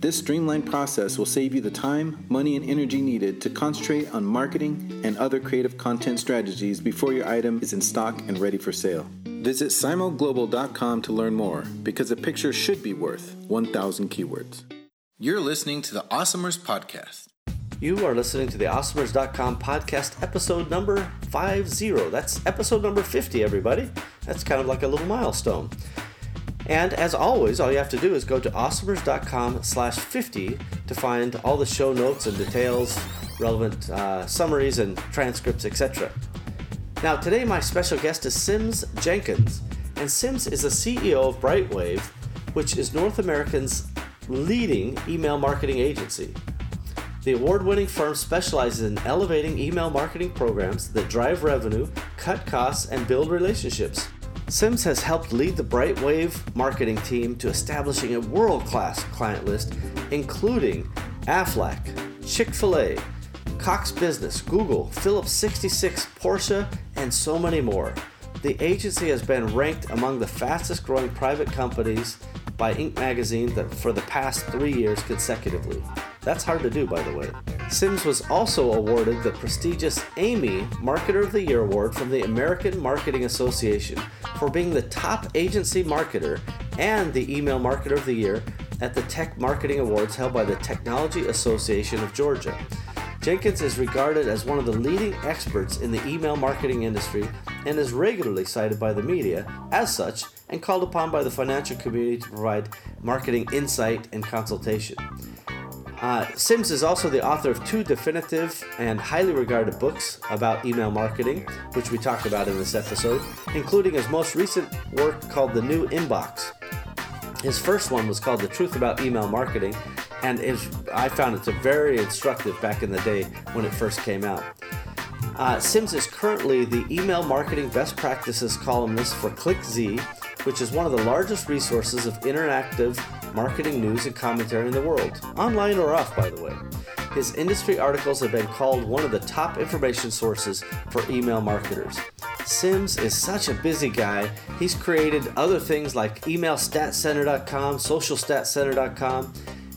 This streamlined process will save you the time, money, and energy needed to concentrate on marketing and other creative content strategies before your item is in stock and ready for sale. Visit simoglobal.com to learn more because a picture should be worth 1,000 keywords. You're listening to the Awesomers Podcast. You are listening to the Awesomers.com podcast, episode number 50. That's episode number 50, everybody. That's kind of like a little milestone. And as always, all you have to do is go to awesomers.com slash 50 to find all the show notes and details, relevant uh, summaries and transcripts, etc. Now, today my special guest is Simms Jenkins. And Simms is the CEO of Brightwave, which is North America's leading email marketing agency. The award winning firm specializes in elevating email marketing programs that drive revenue, cut costs, and build relationships. Simms has helped lead the Brightwave marketing team to establishing a world class client list, including Aflac, Chick fil A, Cox Business, Google, Phillips 66, Porsche, and so many more. The agency has been ranked among the fastest growing private companies by Inc. magazine for the past three years consecutively. That's hard to do, by the way. Simms was also awarded the prestigious Amy Marketer of the Year Award from the American Marketing Association for being the top agency marketer and the Email Marketer of the Year at the Tech Marketing Awards held by the Technology Association of Georgia. Jenkins is regarded as one of the leading experts in the email marketing industry and is regularly cited by the media as such and called upon by the financial community to provide marketing insight and consultation. Uh, Simms is also the author of two definitive and highly regarded books about email marketing, which we talked about in this episode, including his most recent work called The New Inbox. His first one was called The Truth About Email Marketing, and I found it to very instructive back in the day when it first came out. Uh, Simms is currently the email marketing best practices columnist for ClickZ, which is one of the largest resources of interactive marketing news and commentary in the world, online or off, by the way. His industry articles have been called one of the top information sources for email marketers. Simms is such a busy guy, he's created other things like emailstatcenter.com, socialstatcenter.com,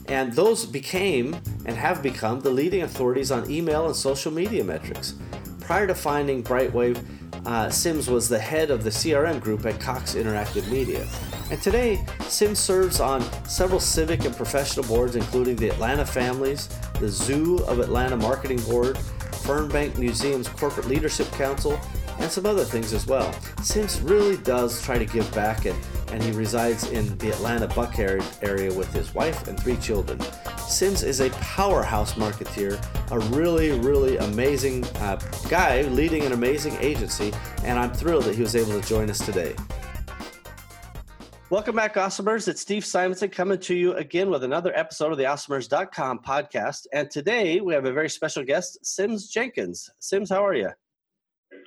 and those became and have become the leading authorities on email and social media metrics. Prior to finding Brightwave, uh, Simms was the head of the CRM group at Cox Interactive Media. And today, Simms serves on several civic and professional boards, including the Atlanta Families, the Zoo of Atlanta Marketing Board, Fernbank Museum's Corporate Leadership Council, and some other things as well. Sims really does try to give back, and, and he resides in the Atlanta Buckhead area with his wife and three children. Simms is a powerhouse marketeer, a really, really amazing uh, guy leading an amazing agency, and I'm thrilled that he was able to join us today. Welcome back, Awesomers. It's Steve Simonson coming to you again with another episode of the Awesomers.com podcast. And today we have a very special guest, Simms Jenkins. Simms, how are you?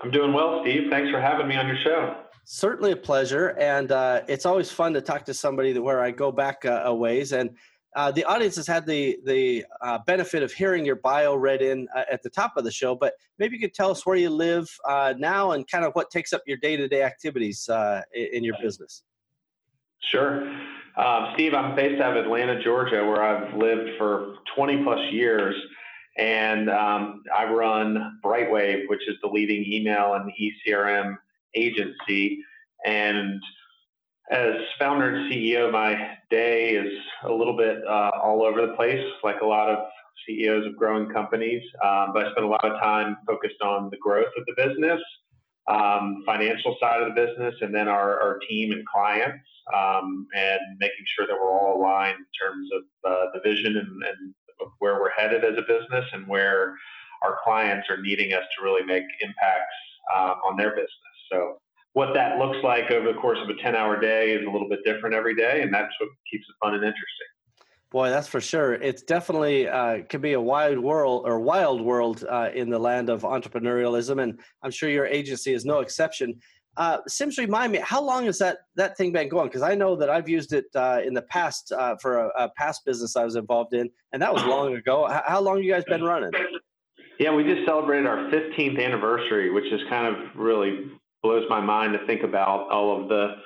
I'm doing well, Steve. Thanks for having me on your show. Certainly a pleasure. And uh, it's always fun to talk to somebody where I go back uh, a ways. And uh, the audience has had the the uh, benefit of hearing your bio read in uh, at the top of the show, but maybe you could tell us where you live uh, now and kind of what takes up your day to day activities in your business. Sure. Um, Steve, I'm based out of Atlanta, Georgia, where I've lived for 20 plus years. And um, I run Brightwave, which is the leading email and ECRM agency. And as founder and CEO, my day is a little bit uh, all over the place, like a lot of CEOs of growing companies. Um, but I spend a lot of time focused on the growth of the business um, financial side of the business, and then our, our team and clients, um, and making sure that we're all aligned in terms of uh, the vision and, and where we're headed as a business and where our clients are needing us to really make impacts uh, on their business. So what that looks like over the course of a 10 hour day is a little bit different every day and that's what keeps it fun and interesting boy that's for sure it's definitely uh, can be a wild world or wild world uh, in the land of entrepreneurialism and i'm sure your agency is no exception uh, Simms, remind me, how long has that that thing been going? Because I know that I've used it uh, in the past uh, for a, a, past business I was involved in, and that was long ago. How, how long you guys been running? Yeah, we just celebrated our 15th anniversary, which is kind of really blows my mind to think about all of the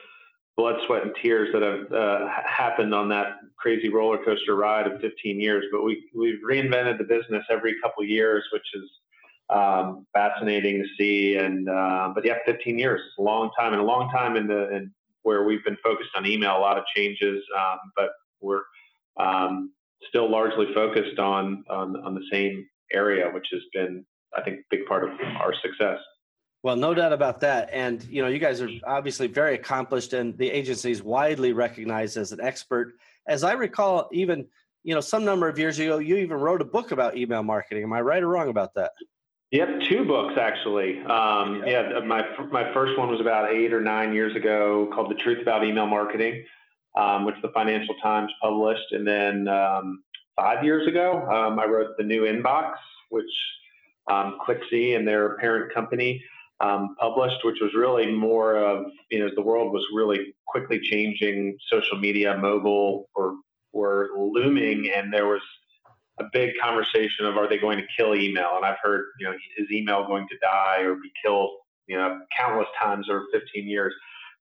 blood, sweat, and tears that have uh, happened on that crazy roller coaster ride of 15 years. But we we've reinvented the business every couple of years, which is um, fascinating to see. And uh, but yeah, 15 years a long time, and a long time in the in where we've been focused on email. A lot of changes, um, but we're um, still largely focused on, on on the same area, which has been, I think, a big part of our success. Well, no doubt about that. And you know, you guys are obviously very accomplished, and the agency is widely recognized as an expert. As I recall, even you know, some number of years ago, you even wrote a book about email marketing. Am I right or wrong about that? Yep, two books actually. Um, yeah, my my first one was about eight or nine years ago, called "The Truth About Email Marketing," um, which the Financial Times published, and then um, five years ago, um, I wrote "The New Inbox," which um, and their parent company um, published, which was really more of you know the world was really quickly changing, social media, mobile were were looming, and there was a big conversation of are they going to kill email? And I've heard, you know, is email going to die or be killed, you know, countless times over 15 years.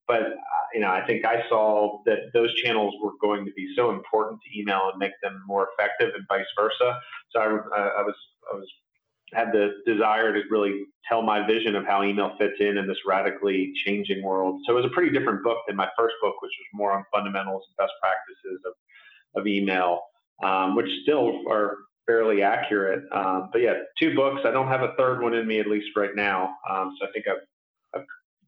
But uh, you know, I think I saw that those channels were going to be so important to email and make them more effective, and vice versa. So I, I was I was had the desire to really tell my vision of how email fits in in this radically changing world. So it was a pretty different book than my first book, which was more on fundamentals and best practices of of email um, which still are fairly accurate. Um, but yeah, two books. I don't have a third one in me, at least right now. Um, so I think I've, I've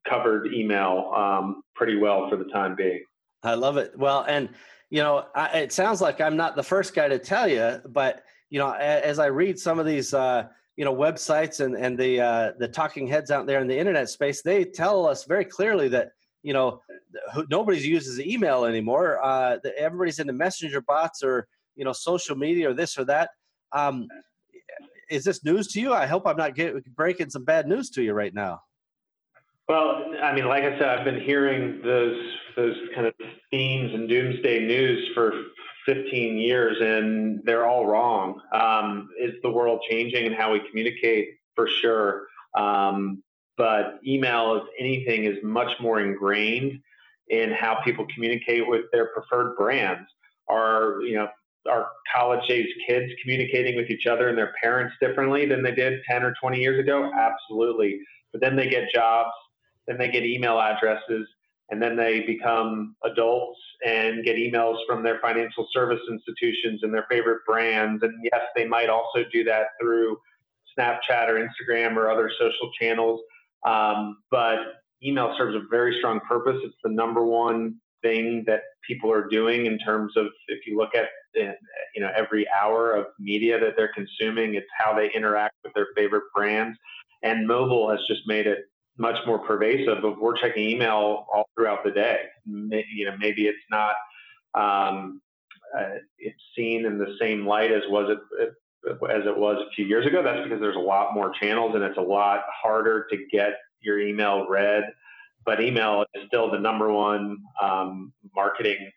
covered email um, pretty well for the time being. I love it. Well, and you know, I, it sounds like I'm not the first guy to tell you, but you know, as I read some of these, uh, you know, websites and and the uh, the talking heads out there in the internet space, they tell us very clearly that you know nobody uses email anymore. Uh, everybody's into messenger bots or you know social media or this or that. Um, is this news to you? I hope I'm not get, breaking some bad news to you right now. Well, I mean, like I said, I've been hearing those those kind of themes and doomsday news for 15 years, and they're all wrong. Um, is the world changing and how we communicate? For sure. Um, but email, if anything, is much more ingrained in how people communicate with their preferred brands. Are you know our college age kids communicating with each other and their parents differently than they did 10 or 20 years ago? Absolutely. But then they get jobs, then they get email addresses, and then they become adults and get emails from their financial service institutions and their favorite brands. And yes, they might also do that through Snapchat or Instagram or other social channels. Um, but email serves a very strong purpose. It's the number one thing that people are doing in terms of if you look at uh, you know every hour of media that they're consuming it's how they interact with their favorite brands and mobile has just made it much more pervasive of we're checking email all throughout the day. You know maybe it's not um, uh, it's seen in the same light as was it as it was a few years ago. That's because there's a lot more channels and it's a lot harder to get your email read. But email is still the number one um, marketing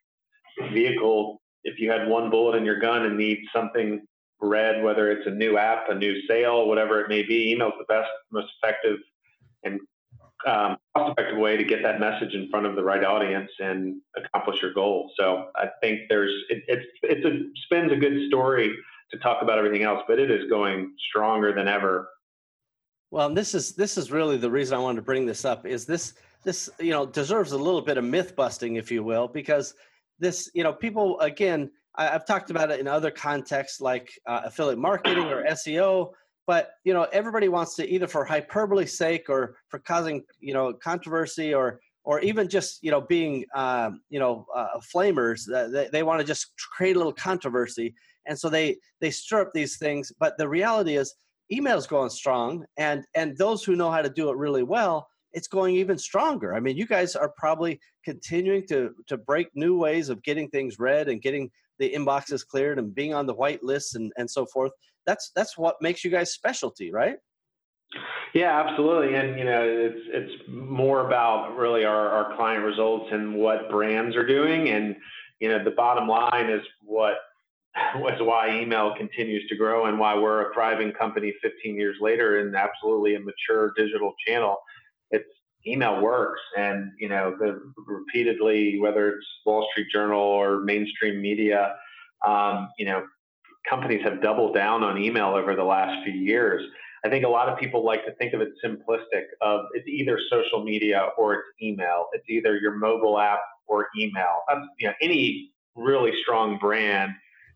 vehicle. If you had one bullet in your gun and need something read, whether it's a new app, a new sale, whatever it may be, email is the best, most effective, and um, cost-effective way to get that message in front of the right audience and accomplish your goal. So I think there's it, it's it's a spins a good story to talk about everything else, but it is going stronger than ever. Well, this is this is really the reason I wanted to bring this up. Is this this you know deserves a little bit of myth busting, if you will, because this you know people again I, have talked about it in other contexts like uh, affiliate marketing or SEO. But you know everybody wants to either for hyperbole sake or for causing you know controversy or or even just you know being um, you know uh, flamers uh, they, they want to just create a little controversy. And so they they stir up these things but the reality is email's going strong and and those who know how to do it really well it's going even stronger. I mean you guys are probably continuing to to break new ways of getting things read and getting the inboxes cleared and being on the white lists and and so forth that's that's what makes you guys specialty right yeah, absolutely. And you know, it's it's more about really our, our client results and what brands are doing. And you know, the bottom line is what was why email continues to grow and why we're a thriving company 15 years later and absolutely a mature digital channel. It's email works, and you know, the repeatedly, whether it's Wall Street Journal or mainstream media, um, you know, companies have doubled down on email over the last few years. I think a lot of people like to think of it simplistic of it's either social media or it's email. It's either your mobile app or email. You know, any really strong brand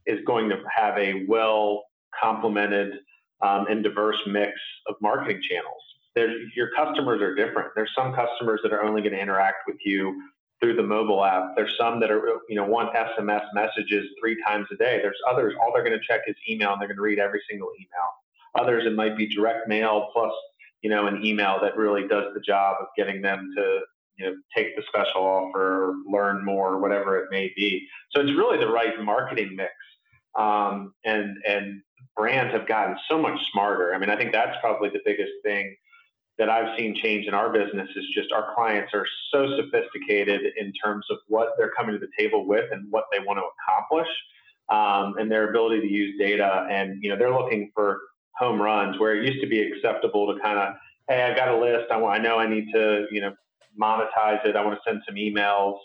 is going to have a well complemented um, and diverse mix of marketing channels. There's, your customers are different. There's some customers that are only going to interact with you through the mobile app. There's some that are, you know, want SMS messages three times a day. There's others, all they're going to check is email and they're going to read every single email. Others, it might be direct mail plus, you know, an email that really does the job of getting them to, you know, take the special offer, learn more, whatever it may be. So it's really the right marketing mix. Um, and and brands have gotten so much smarter. I mean, I think that's probably the biggest thing that I've seen change in our business is just our clients are so sophisticated in terms of what they're coming to the table with and what they want to accomplish, um, and their ability to use data. And you know, they're looking for home runs where it used to be acceptable to kind of, hey, I've got a list. I, want, I know I need to, you know, monetize it. I want to send some emails.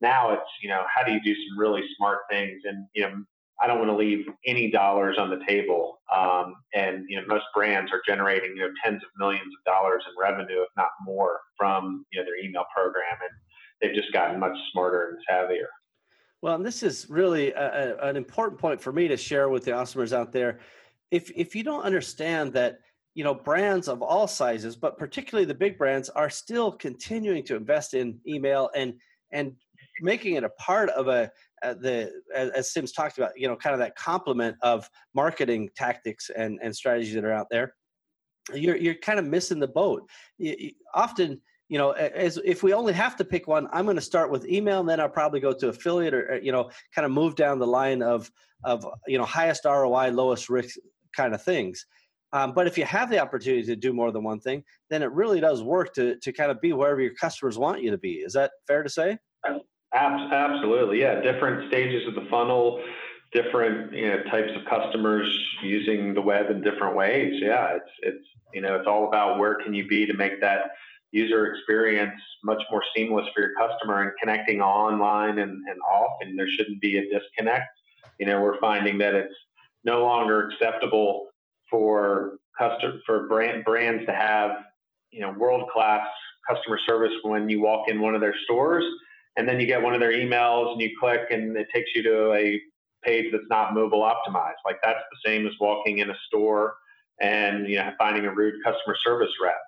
Now it's, you know, how do you do some really smart things? And, you know, I don't want to leave any dollars on the table. Um, and, you know, most brands are generating, you know, tens of millions of dollars in revenue, if not more, from, you know, their email program. And they've just gotten much smarter and savvier. Well, and this is really a, a, an important point for me to share with the customers out there if if you don't understand that you know brands of all sizes but particularly the big brands are still continuing to invest in email and and making it a part of a uh, the as, as Sim's talked about you know kind of that complement of marketing tactics and and strategies that are out there you're you're kind of missing the boat you, you, often you know as if we only have to pick one i'm going to start with email and then i'll probably go to affiliate or you know kind of move down the line of of you know highest roi lowest risk kind of things. Um, but if you have the opportunity to do more than one thing, then it really does work to, to kind of be wherever your customers want you to be. Is that fair to say? Absolutely, yeah. Different stages of the funnel, different you know types of customers using the web in different ways. Yeah, it's it's you know it's all about where can you be to make that user experience much more seamless for your customer and connecting online and, and off. And there shouldn't be a disconnect. You know, we're finding that it's no longer acceptable for custom for brand brands to have you know world class customer service when you walk in one of their stores and then you get one of their emails and you click and it takes you to a page that's not mobile optimized. Like that's the same as walking in a store and you know finding a rude customer service rep.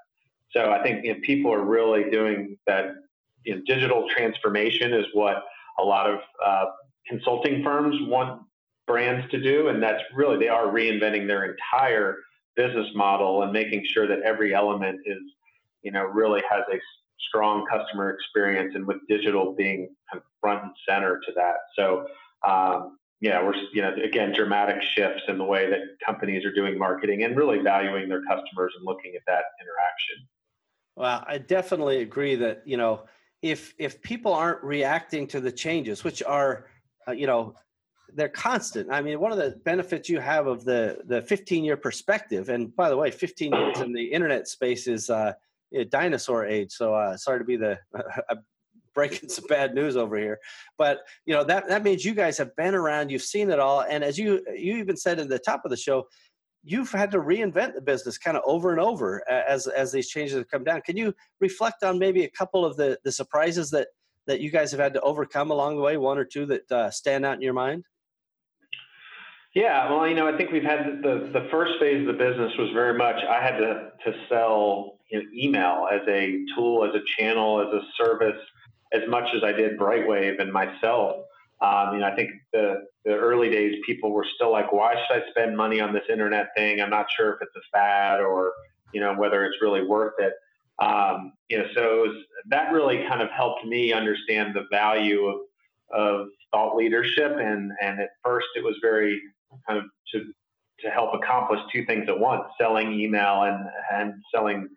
So i think you know, people are really doing that you know, digital transformation is what a lot of uh, consulting firms want brands to do, and that's really they are reinventing their entire business model and making sure that every element is, you know, really has a strong customer experience, and with digital being kind of front and center to that. So. Um, yeah, we're you know again dramatic shifts in the way that companies are doing marketing and really valuing their customers and looking at that interaction. Well, I definitely agree that you know if if people aren't reacting to the changes, which are uh, you know they're constant. I mean, one of the benefits you have of the the 15 year perspective, and by the way, 15 years in the internet space is uh, a dinosaur age. So uh, sorry to be the uh, breaking some bad news over here, but you know that that means you guys have been around, you've seen it all, and as you you even said in the top of the show, you've had to reinvent the business kind of over and over as as these changes have come down. Can you reflect on maybe a couple of the the surprises that that you guys have had to overcome along the way, one or two that uh, stand out in your mind? Yeah, well, you know, I think we've had the the first phase of the business was very much I had to to sell you know, email as a tool, as a channel, as a service, as much as I did Brightwave and myself. Um, you know, I think the the early days people were still like, why should I spend money on this internet thing? I'm not sure if it's a fad or you know whether it's really worth it. Um, you know, so was, that really kind of helped me understand the value of of thought leadership and and at first it was very kind of to to help accomplish two things at once: selling email and and selling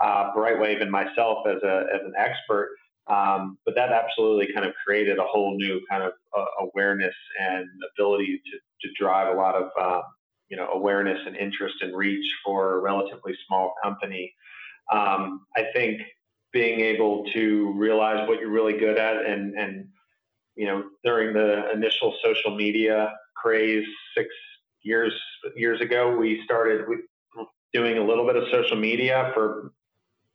uh, Brightwave and myself as a as an expert. Um, but that absolutely kind of created a whole new kind of uh, awareness and ability to to drive a lot of uh, you know awareness and interest and reach for a relatively small company. Um, I think being able to realize what you're really good at and and you know during the initial social media craze six years years ago, we started doing a little bit of social media for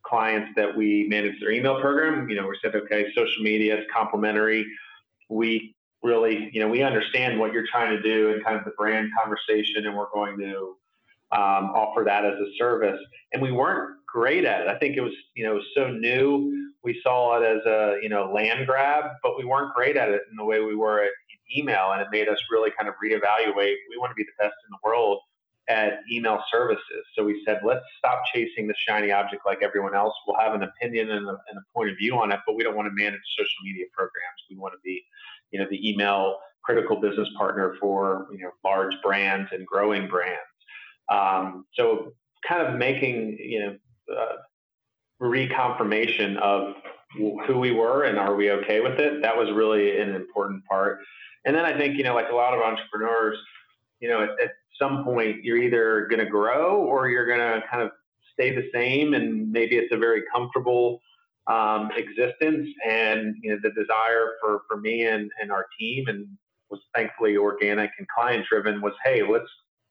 clients that we manage their email program. You know, we said, okay, social media is complementary. We really, you know, we understand what you're trying to do and kind of the brand conversation, and we're going to um, offer that as a service. And we weren't great at it. I think it was, you know, so new. We saw it as a, you know, land grab, but we weren't great at it in the way we were at email, and it made us really kind of reevaluate. We want to be the best in the world at email services. So we said, let's stop chasing the shiny object like everyone else. We'll have an opinion and a, and a, point of view on it, but we don't want to manage social media programs. We want to be, you know, the email critical business partner for you know large brands and growing brands. Um, so kind of making you know uh, reconfirmation of who we were and are we okay with it. That was really an important part. And then I think, you know, like a lot of entrepreneurs, you know, at, at some point you're either going to grow or you're going to kind of stay the same. And maybe it's a very comfortable um, existence. And, you know, the desire for, for me and, and our team and was thankfully organic and client driven was, hey, let's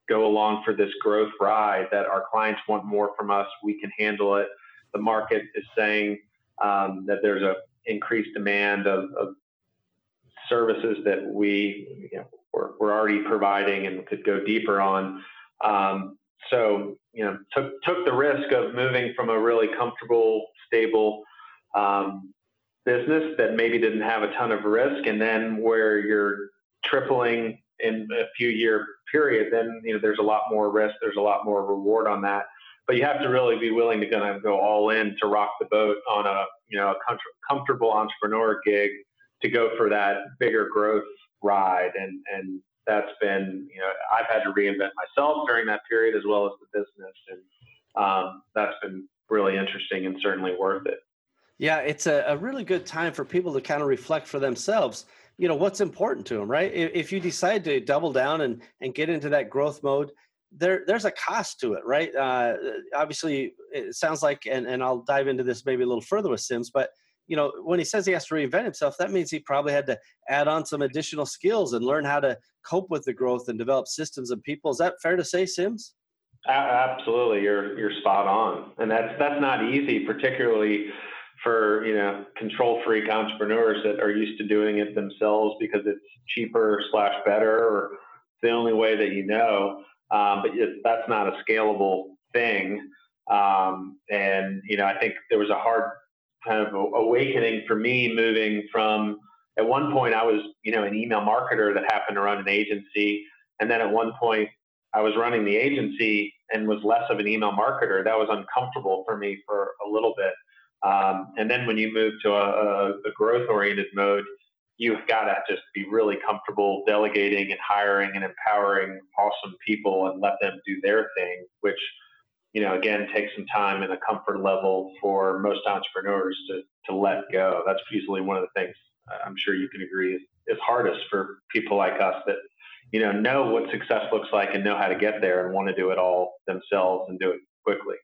go along for this growth ride that our clients want more from us. We can handle it. The market is saying um, that there's a increased demand of, of services that we you know, we're, we're already providing and could go deeper on. Um, so you know, took took the risk of moving from a really comfortable, stable um, business that maybe didn't have a ton of risk, and then where you're tripling in a few year period, then you know there's a lot more risk, there's a lot more reward on that. But you have to really be willing to kind of go all in to rock the boat on a you know a com- comfortable entrepreneur gig to go for that bigger growth ride and and that's been you know I've had to reinvent myself during that period as well as the business and um, that's been really interesting and certainly worth it. Yeah, it's a, a really good time for people to kind of reflect for themselves. You know what's important to them, right? If, if you decide to double down and and get into that growth mode, there there's a cost to it, right? Uh, obviously, it sounds like, and and I'll dive into this maybe a little further with Simms, but you know, when he says he has to reinvent himself, that means he probably had to add on some additional skills and learn how to cope with the growth and develop systems and people. Is that fair to say, Simms? Absolutely, you're you're spot on, and that's that's not easy, particularly for you know control freak entrepreneurs that are used to doing it themselves because it's cheaper slash better or the only way that you know. Um, but that's not a scalable thing, um, and you know I think there was a hard kind of awakening for me moving from at one point I was, you know, an email marketer that happened to run an agency. And then at one point I was running the agency and was less of an email marketer. That was uncomfortable for me for a little bit. Um, and then when you move to a, a growth oriented mode, you've got to just be really comfortable delegating and hiring and empowering awesome people and let them do their thing, which you know, again, take some time and a comfort level for most entrepreneurs to, to let go. That's usually one of the things I'm sure you can agree is, is hardest for people like us that, you know, know what success looks like and know how to get there and want to do it all themselves and do it quickly.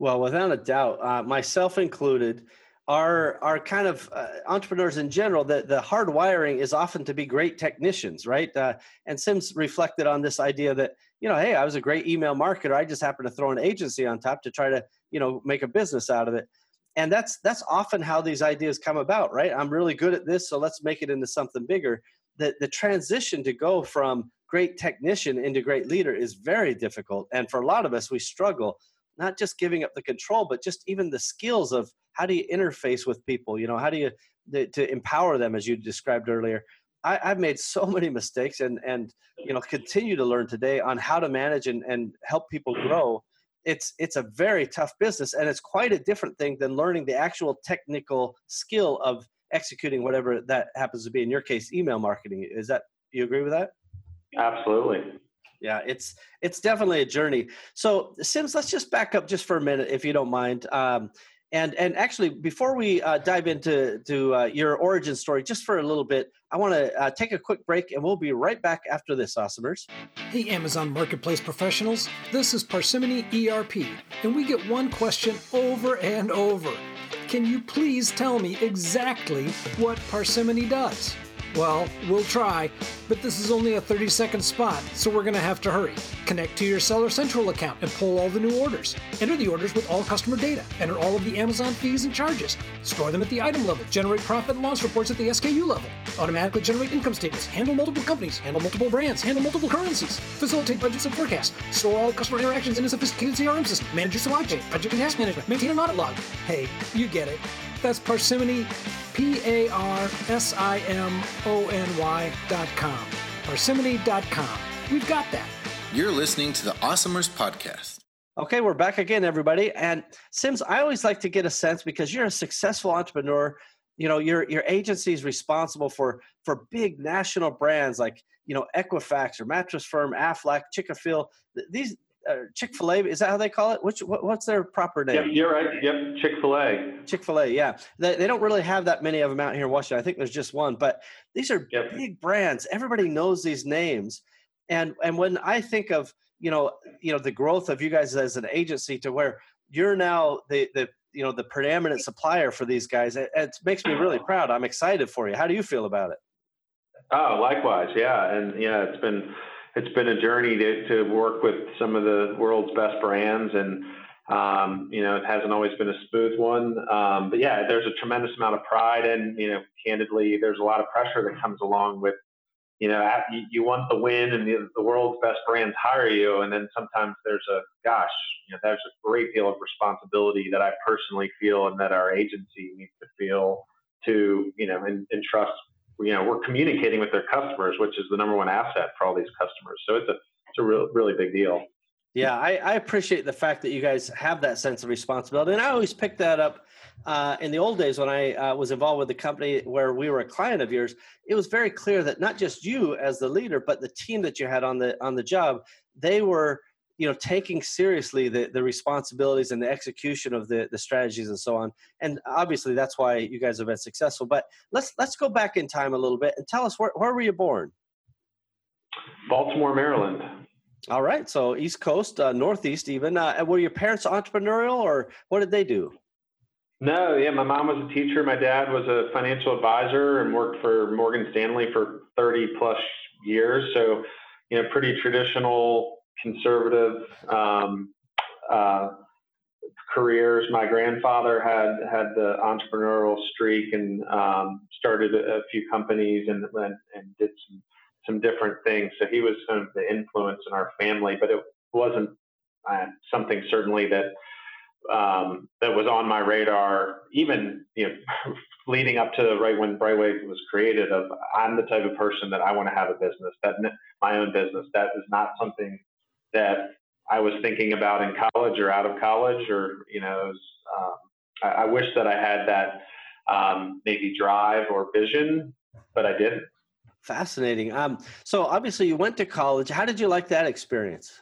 Well, without a doubt, uh, myself included, are are kind of uh, entrepreneurs in general. The the hard wiring is often to be great technicians, right? Uh, and Sims reflected on this idea that you know, hey, I was a great email marketer. I just happened to throw an agency on top to try to, you know, make a business out of it. And that's that's often how these ideas come about, right? I'm really good at this, so let's make it into something bigger. The the transition to go from great technician into great leader is very difficult. And for a lot of us, we struggle not just giving up the control, but just even the skills of how do you interface with people? You know, how do you to empower them, as you described earlier? I, have made so many mistakes and and you know continue to learn today on how to manage and, and help people grow. It's it's a very tough business and it's quite a different thing than learning the actual technical skill of executing whatever that happens to be. In your case, email marketing. Is that you agree with that? Absolutely. Yeah, it's it's definitely a journey. So Simms, let's just back up just for a minute, if you don't mind. Um, and and actually, before we uh, dive into to uh, your origin story, just for a little bit, I want to uh, take a quick break, and we'll be right back after this, Awesomers. Hey, Amazon Marketplace professionals, this is Parsimony ERP, and we get one question over and over. Can you please tell me exactly what Parsimony does? Well, we'll try, but this is only a 30 second spot, so we're going to have to hurry. Connect to your Seller Central account and pull all the new orders. Enter the orders with all customer data. Enter all of the Amazon fees and charges. Store them at the item level. Generate profit and loss reports at the SKU level. Automatically generate income statements. Handle multiple companies. Handle multiple brands. Handle multiple currencies. Facilitate budgets and forecasts. Store all customer interactions in a sophisticated CRM system. Manage your supply chain. Project and task management. Maintain an audit log. Hey, you get it. That's Parsimony, P A R S I M O N Y dot com. Parsimony.com. We've got that. You're listening to the Awesomers Podcast. Okay, we're back again, everybody. And Simms, I always like to get a sense because you're a successful entrepreneur. You know, your your agency is responsible for for big national brands like you know Equifax or Mattress Firm, Aflac, Chick-fil-A. These Uh, Chick Fil A. Is that how they call it? Which what, what's their proper name? Yep, you're right. Yep, Chick Fil A. Chick Fil A. Yeah, they, they don't really have that many of them out here in Washington. I think there's just one, but these are yep. big brands. Everybody knows these names, and and when I think of you know you know the growth of you guys as an agency to where you're now the the you know the preeminent supplier for these guys, it, it makes me really proud. I'm excited for you. How do you feel about it? Oh, likewise, yeah, and yeah, it's been it's been a journey to, to work with some of the world's best brands and um, you know it hasn't always been a smooth one. Um, but yeah there's a tremendous amount of pride and you know candidly there's a lot of pressure that comes along with you know you, want the win and the, the, world's best brands hire you and then sometimes there's a gosh you know there's a great deal of responsibility that i personally feel and that our agency needs to feel to you know and, and trust you know, we're communicating with their customers, which is the number one asset for all these customers. So it's a it's a real really big deal. Yeah, I, I appreciate the fact that you guys have that sense of responsibility, and I always pick that up. Uh, in the old days, when I uh, was involved with the company where we were a client of yours, it was very clear that not just you as the leader, but the team that you had on the on the job, they were you know taking seriously the, the responsibilities and the execution of the, the strategies and so on. And obviously that's why you guys have been successful. But let's let's go back in time a little bit and tell us where, where were you born? Baltimore maryland. All right. So east coast uh, northeast even. Uh, were your parents entrepreneurial or what did they do? No yeah my mom was a teacher. My dad was a financial advisor and worked for morgan stanley for 30 plus years. So you know pretty traditional conservative um, uh, careers. My grandfather had had the entrepreneurial streak and um, started a, few companies and, and, and did some some different things. So he was kind of the influence in our family, but it wasn't uh, something certainly that um, that was on my radar. Even you know, leading up to right when Brightwave was created, of I'm the type of person that I want to have a business that my own business. That is not something that I was thinking about in college or out of college, or you know, was, um, I, I, wish that I had that um, maybe drive or vision, but I didn't. Fascinating. Um, so obviously, you went to college. How did you like that experience?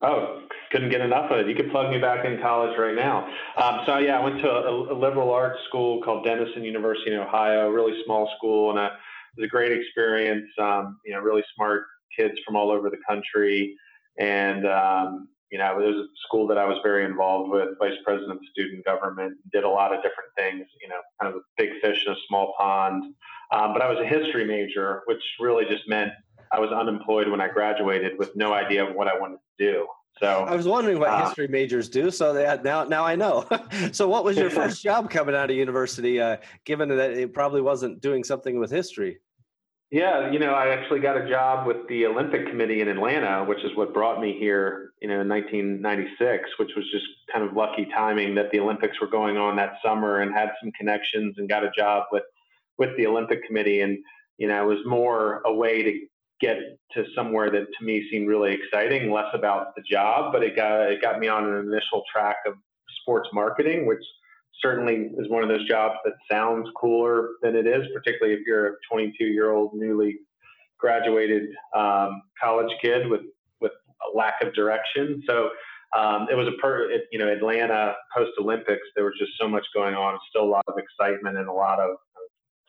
Oh, couldn't get enough of it. You could plug me back in college right now. Um, so yeah, I went to a, a, liberal arts school called Denison University in Ohio, really small school, and a, it was a great experience. Um, you know, really smart kids from all over the country. And, um, you know, it was a school that I was very involved with, vice president of student government, did a lot of different things, you know, kind of a big fish in a small pond. Um, but I was a history major, which really just meant I was unemployed when I graduated with no idea of what I wanted to do. So I was wondering what uh, history majors do. So that now, now I know. so what was your first job coming out of university, uh, given that it probably wasn't doing something with history? Yeah, you know, I actually got a job with the Olympic Committee in Atlanta, which is what brought me here, you know, in 1996, which was just kind of lucky timing that the Olympics were going on that summer and had some connections and got a job with with the Olympic Committee. And you know, it was more a way to get to somewhere that to me seemed really exciting, less about the job, but it got it got me on an initial track of sports marketing, which certainly is one of those jobs that sounds cooler than it is, particularly if you're a 22 year old newly graduated um, college kid with with a lack of direction. So um, it was a per, it, you know Atlanta post Olympics. There was just so much going on. Still a lot of excitement and a lot of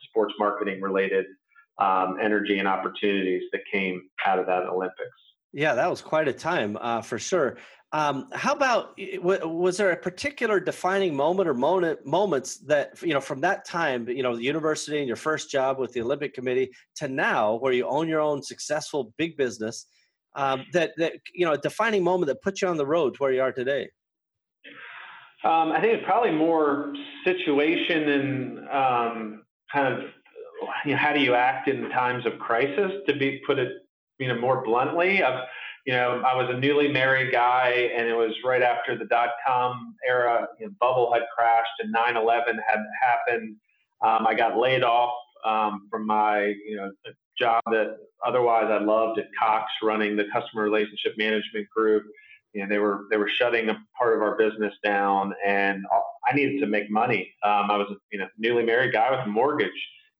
sports marketing related um, energy and opportunities that came out of that Olympics. Yeah, that was quite a time uh, for sure. Um, how about was there a particular defining moment or moment moments that you know from that time, you know, the university and your first job with the Olympic Committee to now, where you own your own successful big business, um, that that you know, a defining moment that put you on the road to where you are today? Um, I think it's probably more situation and um, kind of you know, how do you act in times of crisis? To be put it, you know, more bluntly, I've, you know, I was a newly married guy, and it was right after the dot com era you know, bubble had crashed and 9/11 had happened. Um, I got laid off um, from my, you know, job that otherwise I loved at Cox, running the customer relationship management group. You know, they were they were shutting a part of our business down, and I needed to make money. Um, I was, a, you know, newly married guy with a mortgage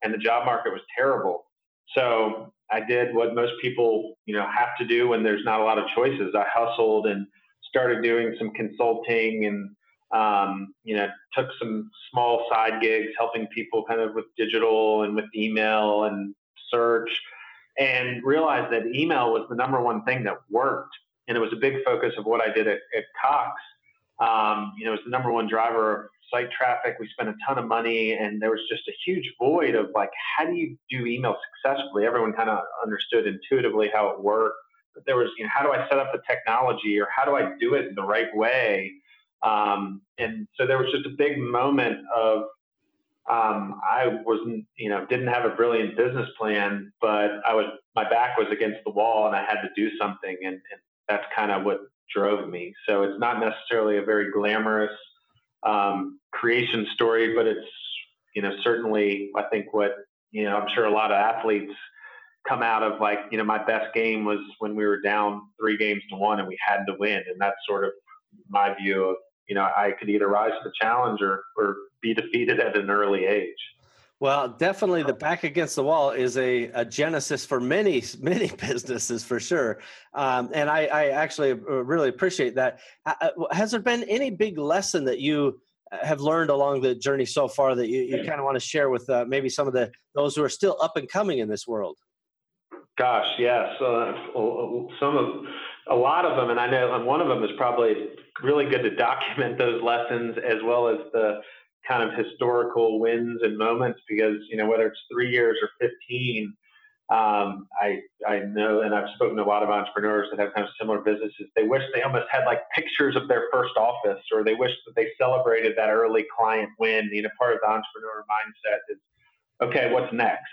and the job market was terrible. So I did what most people, you know, have to do when there's not a lot of choices. I hustled and started doing some consulting and, um, you know, took some small side gigs, helping people kind of with digital and with email and search, and realized that email was the number one thing that worked. And it was a big focus of what I did at, at Cox. Um, you know, it was the number one driver site traffic. We spent a ton of money, and there was just a huge void of like, how do you do email successfully? Everyone kind of understood intuitively how it worked, but there was, you know, how do I set up the technology, or how do I do it the right way? Um, and so there was just a big moment of um, I wasn't, you know, didn't have a brilliant business plan, but I was my back was against the wall, and I had to do something, and, and that's kind of what drove me. So it's not necessarily a very glamorous um, creation story, but it's you know certainly I think what you know I'm sure a lot of athletes come out of like you know my best game was when we were down three games to one and we had to win, and that's sort of my view of you know I could either rise to the challenge or or be defeated at an early age. Well, definitely the back against the wall is a, a genesis for many, many businesses for sure. Um, and I, I, actually uh, really appreciate that. Uh, uh has there been any big lesson that you have learned along the journey so far that you, you kind of want to share with uh, maybe some of the those who are still up and coming in this world? Gosh, yes. Uh, some of a lot of them, and I know and one of them is probably really good to document those lessons as well as the kind of historical wins and moments because you know whether it's three years or 15 um, I, I know and i've spoken to a lot of entrepreneurs that have kind of similar businesses. They wish they almost had like pictures of their first office or they wish that they celebrated that early client win. You know part of the entrepreneur mindset is okay what's next?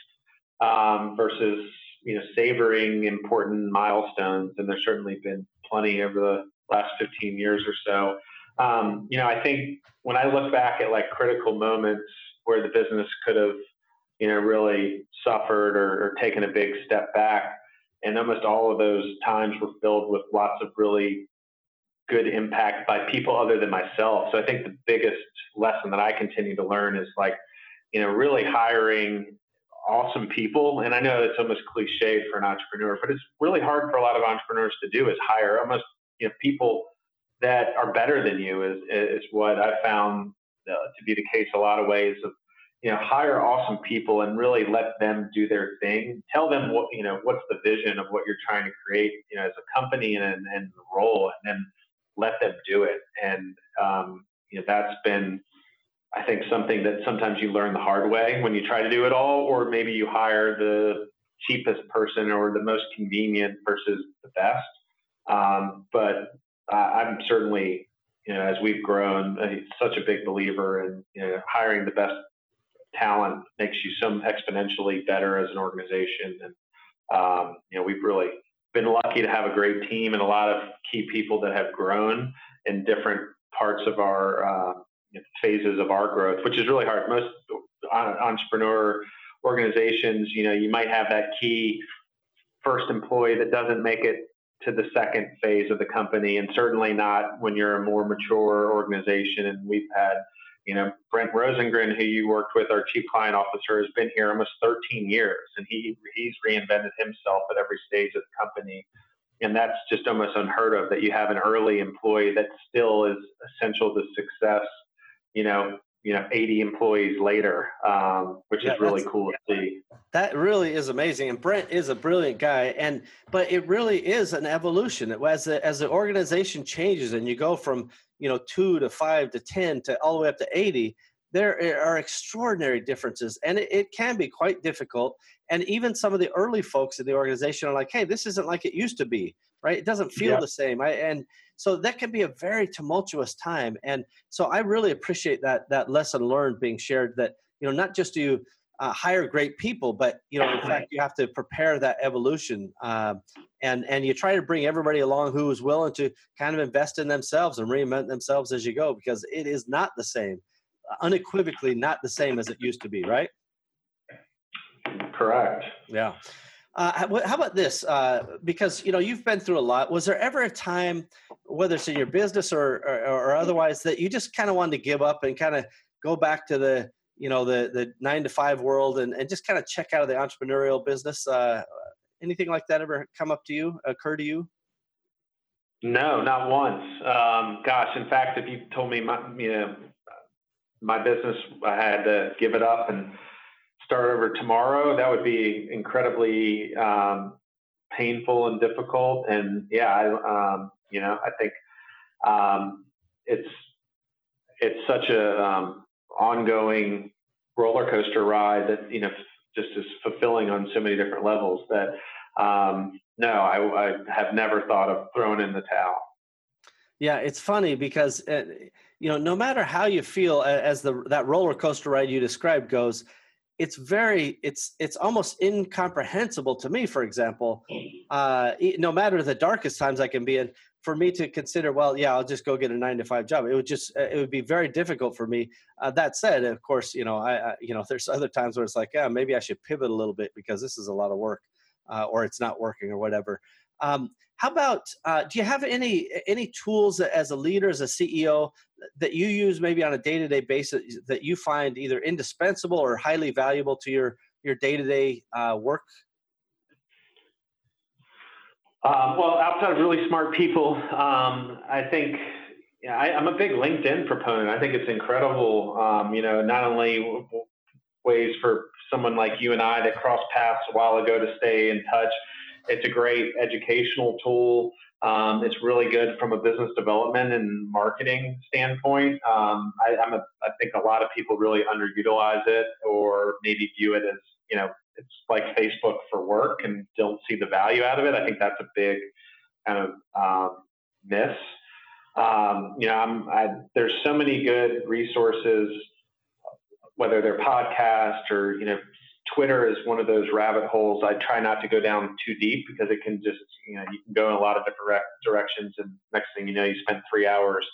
Um, versus you know savoring important milestones. And there's certainly been plenty over the last 15 years or so um, you know, I think when I look back at like critical moments where the business could have, you know, really suffered or, or taken a big step back, and almost all of those times were filled with lots of really good impact by people other than myself. So I think the biggest lesson that I continue to learn is like, you know, really hiring awesome people. And I know it's almost cliche for an entrepreneur, but it's really hard for a lot of entrepreneurs to do is hire almost, you know, people that are better than you is is what I found uh, to be the case a lot of ways of you know hire awesome people and really let them do their thing. Tell them what you know what's the vision of what you're trying to create you know as a company and and the role and then let them do it. And um, you know that's been I think something that sometimes you learn the hard way when you try to do it all or maybe you hire the cheapest person or the most convenient versus the best. Um, but uh, I'm certainly, you know, as we've grown, uh, such a big believer in you know, hiring the best talent makes you so exponentially better as an organization. And um, you know, we've really been lucky to have a great team and a lot of key people that have grown in different parts of our uh, phases of our growth, which is really hard. Most entrepreneur organizations, you know, you might have that key first employee that doesn't make it to the second phase of the company, and certainly not when you're a more mature organization. And we've had, you know, Brent Rosengren, who you worked with, our chief client officer, has been here almost 13 years, and he he's reinvented himself at every stage of the company. And that's just almost unheard of that you have an early employee that still is essential to success, you know, you know 80 employees later um, which yeah, is really cool to see. That really is amazing and brent is a brilliant guy and but it really is an evolution. As the, as the organization changes and you go from you know two to five to ten to all the way up to 80 there are extraordinary differences and it, it can be quite difficult and even some of the early folks in the organization are like hey this isn't like it used to be right? It doesn't feel yeah. the same I, and so that can be a very tumultuous time and so i really appreciate that that lesson learned being shared that you know not just do you uh, hire great people but you know in fact you have to prepare that evolution um, and and you try to bring everybody along who is willing to kind of invest in themselves and reinvent themselves as you go because it is not the same unequivocally not the same as it used to be right? Correct. Yeah uh, how about this? Uh, because you know you've been through a lot. Was there ever a time, whether it's in your business or or, or otherwise, that you just kind of wanted to give up and kind of go back to the you know the the nine to five world and, and just kind of check out of the entrepreneurial business? Uh, anything like that ever come up to you, occur to you? No, not once. Um, gosh, in fact, if you told me my you know my business, I had to give it up and start over tomorrow, that would be incredibly um, painful and difficult. And yeah, I, um, you know, I think um, it's it's such a um, ongoing roller coaster ride that you know just is fulfilling on so many different levels that um, no, I, I, have never thought of throwing in the towel. Yeah, it's funny because uh, you know no matter how you feel as the that roller coaster ride you described goes it's very it's it's almost incomprehensible to me for example uh, no matter the darkest times i can be in for me to consider well yeah i'll just go get a nine to five job. It would just uh, it would be very difficult for me. Uh, that said of course you know I, I, you know there's other times where it's like yeah maybe i should pivot a little bit because this is a lot of work uh, or it's not working or whatever. Um, how about uh, do you have any any tools as a leader as a ceo that you use maybe on a day-to-day basis that you find either indispensable or highly valuable to your your day-to-day uh, work? Um, well outside of really smart people um, i think I, am a big linkedin proponent. I think it's incredible um, you know not only ways for someone like you and i that crossed paths a while ago to stay in touch it's a great educational tool. Um, it's really good from a business development and marketing standpoint. Um, I, I'm a, I think a lot of people really underutilize it or maybe view it as, you know, it's like Facebook for work and don't see the value out of it. I think that's a big kind of um, miss. Um, you know, I'm, I, there's so many good resources, whether they're podcasts or, you know, Twitter is one of those rabbit holes. I try not to go down too deep because it can just, you know, you can go in a lot of different directions, and next thing you know, you spend three hours.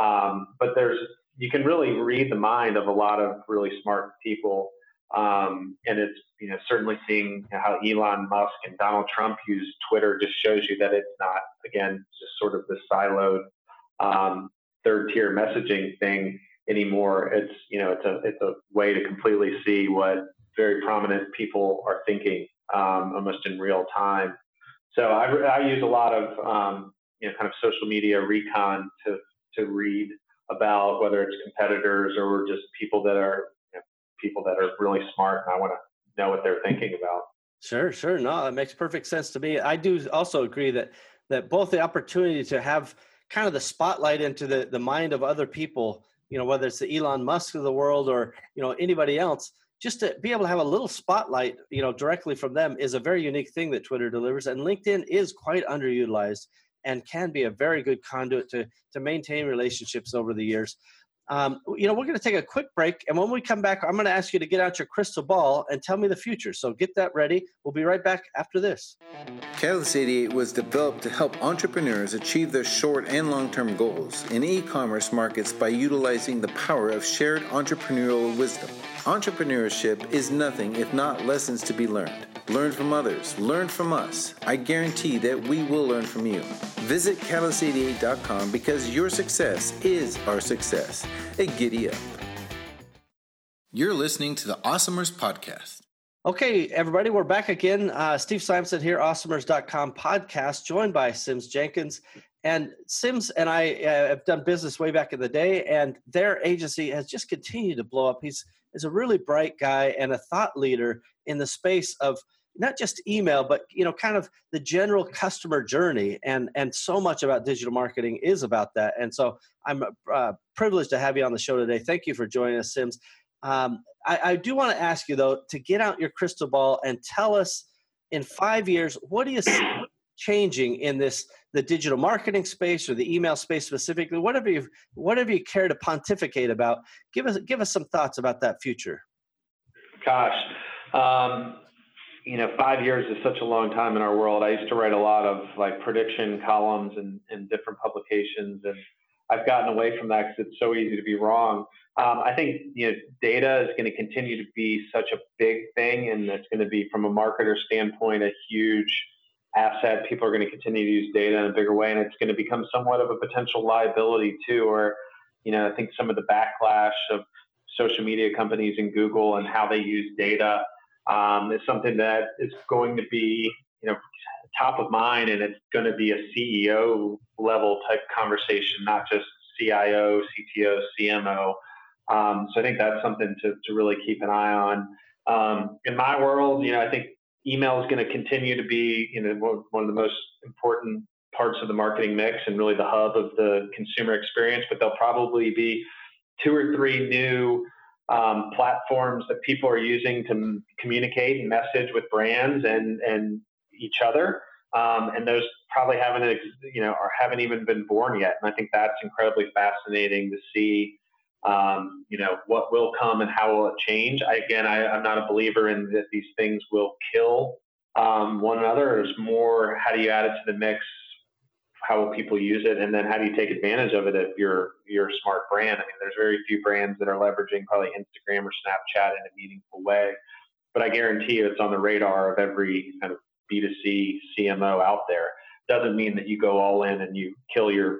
Um, but there's, you can really read the mind of a lot of really smart people, um, and it's, you know, certainly seeing how Elon Musk and Donald Trump use Twitter just shows you that it's not, again, just sort of the siloed um, third tier messaging thing anymore. It's, you know, it's a, it's a way to completely see what very prominent people are thinking um, almost in real time. So I, I use a lot of um, you know kind of social media recon to to read about whether it's competitors or just people that are you know, people that are really smart and I want to know what they're thinking about. Sure, sure. No, that makes perfect sense to me. I do also agree that that both the opportunity to have kind of the spotlight into the the mind of other people, you know, whether it's the Elon Musk of the world or you know anybody else, just to be able to have a little spotlight, you know, directly from them is a very unique thing that Twitter delivers. And LinkedIn is quite underutilized and can be a very good conduit to to maintain relationships over the years. Um, you know, we're going to take a quick break, and when we come back, I'm going to ask you to get out your crystal ball and tell me the future. So get that ready. We'll be right back after this. Catalyst 88 was developed to help entrepreneurs achieve their short and long term goals in e commerce markets by utilizing the power of shared entrepreneurial wisdom. Entrepreneurship is nothing if not lessons to be learned. Learn from others, learn from us. I guarantee that we will learn from you. Visit catalyst88.com because your success is our success. A giddy up. You're listening to the Awesomers Podcast. Okay, everybody, we're back again. Uh, Steve Simonson here, awesomers.com podcast, joined by Simms Jenkins. And Simms and I uh, have done business way back in the day, and their agency has just continued to blow up. He's, he's a really bright guy and a thought leader in the space of not just email but you know kind of the general customer journey. And and so much about digital marketing is about that. And so i'm uh, privileged to have you on the show today. Thank you for joining us Simms. Um, I, I do want to ask you though to get out your crystal ball and tell us in five years what do you see changing in this the digital marketing space or the email space specifically whatever you whatever you care to pontificate about give us give us some thoughts about that future gosh um, you know, five years is such a long time in our world. I used to write a lot of like prediction columns in different publications, and I've gotten away from that because it's so easy to be wrong. Um, I think you know, data is going to continue to be such a big thing, and it's going to be, from a marketer standpoint, a huge asset. People are going to continue to use data in a bigger way, and it's going to become somewhat of a potential liability too. Or, you know, I think some of the backlash of social media companies and Google and how they use data um, is something that is going to be, you know, top of mind, and it's going to be a CEO level type conversation, not just CIO, CTO, CMO. Um, so I think that's something to, to really keep an eye on. Um, in my world, you know, I think email is going to continue to be, you know, one of the most important parts of the marketing mix and really the hub of the consumer experience. But there'll probably be two or three new um, platforms that people are using to communicate and message with brands and and each other. Um, and those probably haven't you know or haven't even been born yet. And I think that's incredibly fascinating to see. Um, you know what will come and how will it change. I, again, I, am not a believer in that these things will kill um, one another. It's more how do you add it to the mix how will people use it, and then how do you take advantage of it if you're you're a smart brand? I mean, there's very few brands that are leveraging probably Instagram or Snapchat in a meaningful way, but I guarantee you it's on the radar of every kind of B2C CMO out there. Doesn't mean that you go all in and you kill your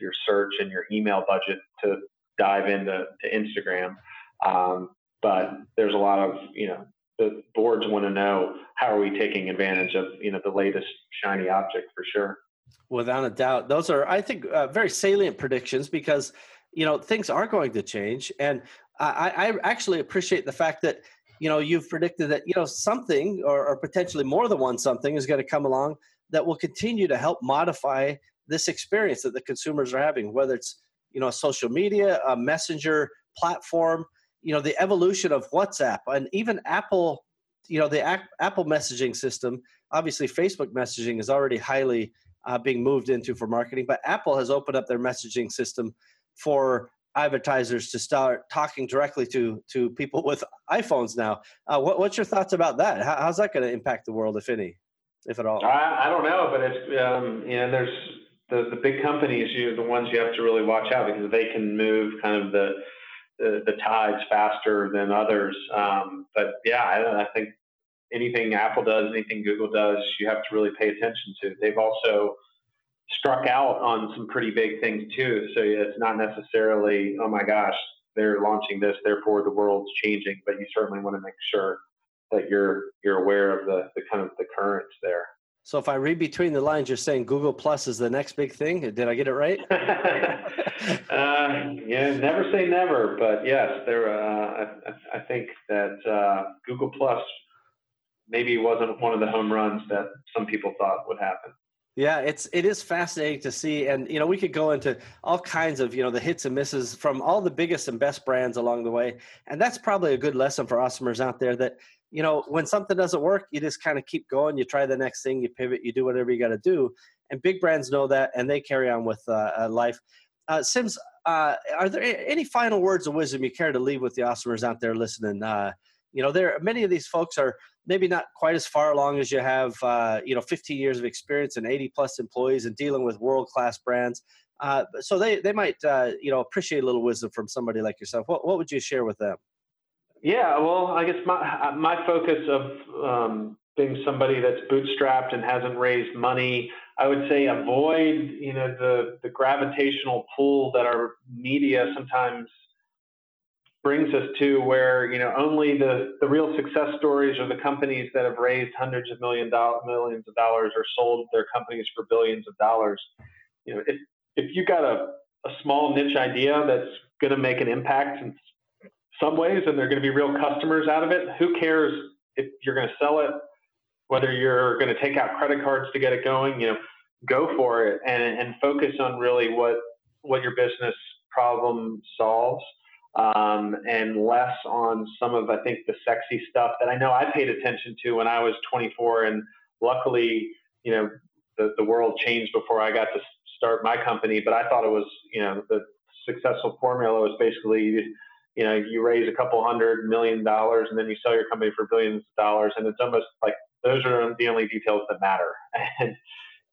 your search and your email budget to dive into to Instagram. Um, but there's a lot of you know the boards want to know how are we taking advantage of you know the latest shiny object for sure. Without a doubt, those are, I think, uh, very salient predictions because you know things are going to change, and I, I actually appreciate the fact that you know you've predicted that you know something or, or potentially more than one something is going to come along that will continue to help modify this experience that the consumers are having, whether it's you know social media, a messenger platform, you know the evolution of WhatsApp, and even Apple, you know the Apple messaging system. Obviously, Facebook messaging is already highly uh, being moved into for marketing. But Apple has opened up their messaging system for advertisers to start talking directly to to people with iPhones now. Uh, what, what's your thoughts about that? How, how's that going to impact the world, if any, if at all? I, I don't know, but it's um, you know there's the the big companies, you the ones you have to really watch out because they can move kind of the the, the tides faster than others. Um, but yeah, I, I think anything Apple does, anything Google does, you have to really pay attention to. They've also struck out on some pretty big things too. So it's not necessarily, oh my gosh, they're launching this, therefore the world's changing. But you certainly want to make sure that you're you're aware of the, the kind of the currents there. So if I read between the lines, you're saying Google Plus is the next big thing. Did I get it right? uh, yeah, never say never, but yes, there. Uh, I, I, think that uh, Google Plus maybe wasn't one of the home runs that some people thought would happen. Yeah, it's it is fascinating to see, and you know we could go into all kinds of you know the hits and misses from all the biggest and best brands along the way, and that's probably a good lesson for customers out there that you know when something doesn't work, you just kind of keep going, you try the next thing, you pivot, you do whatever you got to do, and big brands know that, and they carry on with uh, uh life. Uh, Simms, uh, are there any final words of wisdom you care to leave with the Awesomers out there listening? Uh, you know, there many of these folks are maybe not quite as far along as you have, uh, you know, 15 years of experience and 80 plus employees and dealing with world class brands. So they they might you know appreciate a little wisdom from somebody like yourself. What what would you share with them? Yeah, well, I guess my my focus of um, being somebody that's bootstrapped and hasn't raised money, I would say avoid you know the the gravitational pull that our media sometimes brings us to where you know only the the real success stories are the companies that have raised hundreds of million dollars millions of dollars or sold their companies for billions of dollars. You know if if you got a, a small niche idea that's going to make an impact in some ways and they're going to be real customers out of it who cares if you're going to sell it whether you're going to take out credit cards to get it going you know go for it and and focus on really what what your business problem solves um, and less on some of I think the sexy stuff that I know I paid attention to when I was 24. And luckily, you know, the, the world changed before I got to start my company. But I thought it was, you know, the successful formula was basically, you know, you raise a couple hundred million dollars and then you sell your company for billions of dollars, and it's almost like those are the only details that matter. And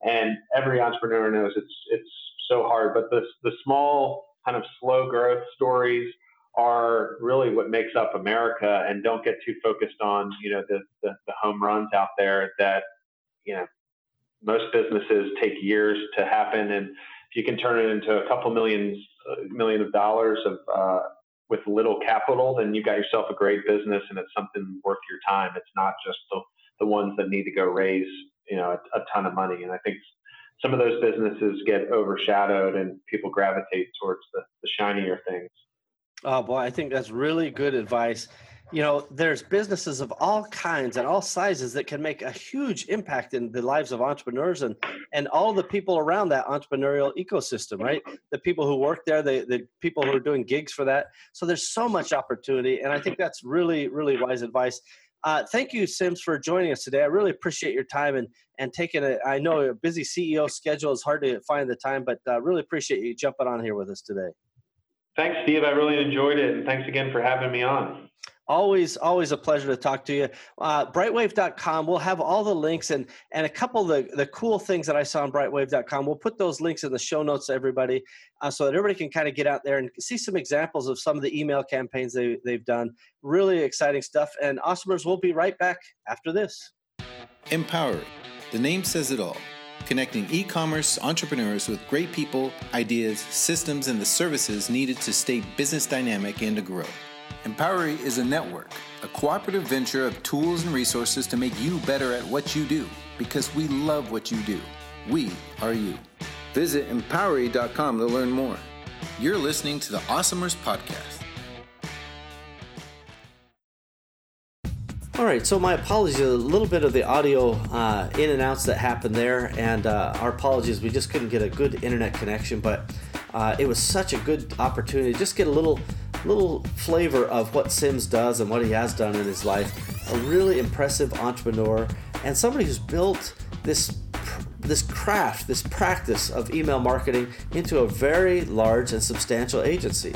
and every entrepreneur knows it's it's so hard. But the the small kind of slow growth stories are really what makes up America and don't get too focused on, you know, the, the, the home runs out there that, you know, most businesses take years to happen. And if you can turn it into a couple millions, uh, million of dollars of, uh, with little capital, then you've got yourself a great business and it's something worth your time. It's not just the, the ones that need to go raise, you know, a, a ton of money. And I think some of those businesses get overshadowed and people gravitate towards the, the shinier things. Oh boy, I think that's really good advice. You know, there's businesses of all kinds and all sizes that can make a huge impact in the lives of entrepreneurs and and all the people around that entrepreneurial ecosystem, right? The people who work there, the the people who are doing gigs for that. So there's so much opportunity, and I think that's really really wise advice. Uh, thank you, Simms, for joining us today. I really appreciate your time and and taking it. I know a busy CEO schedule is hard to find the time, but uh, really appreciate you jumping on here with us today. Thanks, Steve. I really enjoyed it. And thanks again for having me on. Always, always a pleasure to talk to you. Uh, brightwave.com, we'll have all the links and, and a couple of the, the cool things that I saw on brightwave.com. We'll put those links in the show notes, everybody, uh, so that everybody can kind of get out there and see some examples of some of the email campaigns they, they've done. Really exciting stuff. And Awesomers, we'll be right back after this. Empower. The name says it all connecting e commerce entrepreneurs with great people, ideas, systems, and the services needed to stay business dynamic and to grow. Empowery is a network, a cooperative venture of tools and resources to make you better at what you do because we love what you do. We are you. Visit empowery.com to learn more. You're listening to the Awesomers Podcast. All right, so my apologies, a little bit of the audio uh, in and outs that happened there, and uh, our apologies, we just couldn't get a good internet connection, but uh, it was such a good opportunity to just get a little little flavor of what Simms does and what he has done in his life. A really impressive entrepreneur and somebody who's built this this craft, this practice of email marketing into a very large and substantial agency.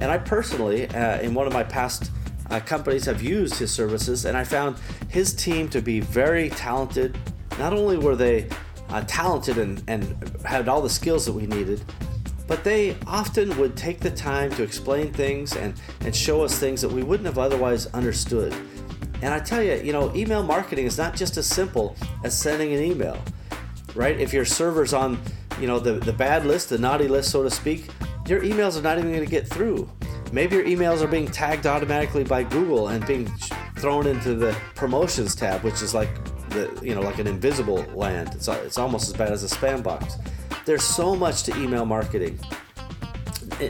And I personally, uh, in one of my past uh, companies have used his services, and I found his team to be very talented. Not only were they uh, talented and, and had all the skills that we needed, but they often would take the time to explain things and, and show us things that we wouldn't have otherwise understood. And I tell you, you know, email marketing is not just as simple as sending an email, right? If your server's on, you know, the, the bad list, the naughty list, so to speak, your emails are not even going to get through. Maybe your emails are being tagged automatically by Google and being thrown into the promotions tab, which is like the you know like an invisible land. It's it's almost as bad as a spam box. There's so much to email marketing,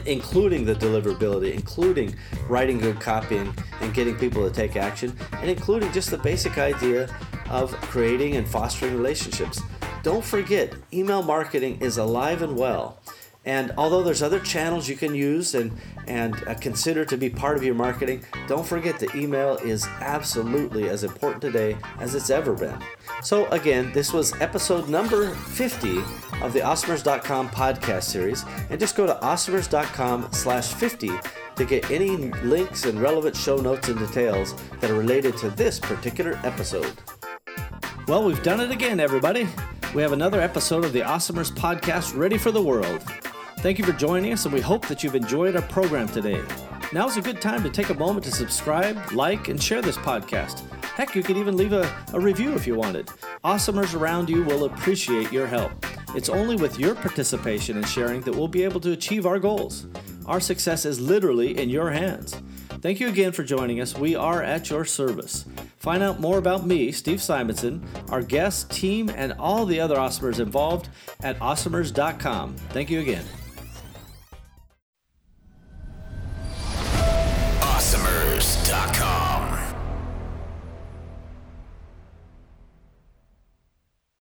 including the deliverability, including writing good copying and getting people to take action, and including just the basic idea of creating and fostering relationships. Don't forget, email marketing is alive and well And although there's other channels you can use and and uh, consider to be part of your marketing, don't forget the email is absolutely as important today as it's ever been. So again, this was episode number 50 of the Awesomers.com podcast series, and just go to Awesomers.com/50 to get any links and relevant show notes and details that are related to this particular episode. Well, we've done it again, everybody. We have another episode of the Awesomers podcast ready for the world. Thank you for joining us, and we hope that you've enjoyed our program today. Now is a good time to take a moment to subscribe, like, and share this podcast. Heck, you could even leave a, a review if you wanted. Awesomers around you will appreciate your help. It's only with your participation and sharing that we'll be able to achieve our goals. Our success is literally in your hands. Thank you again for joining us. We are at your service. Find out more about me, Steve Simonson, our guest, team, and all the other Awesomers involved at awesomers.com. Thank you again. Awesomers.com.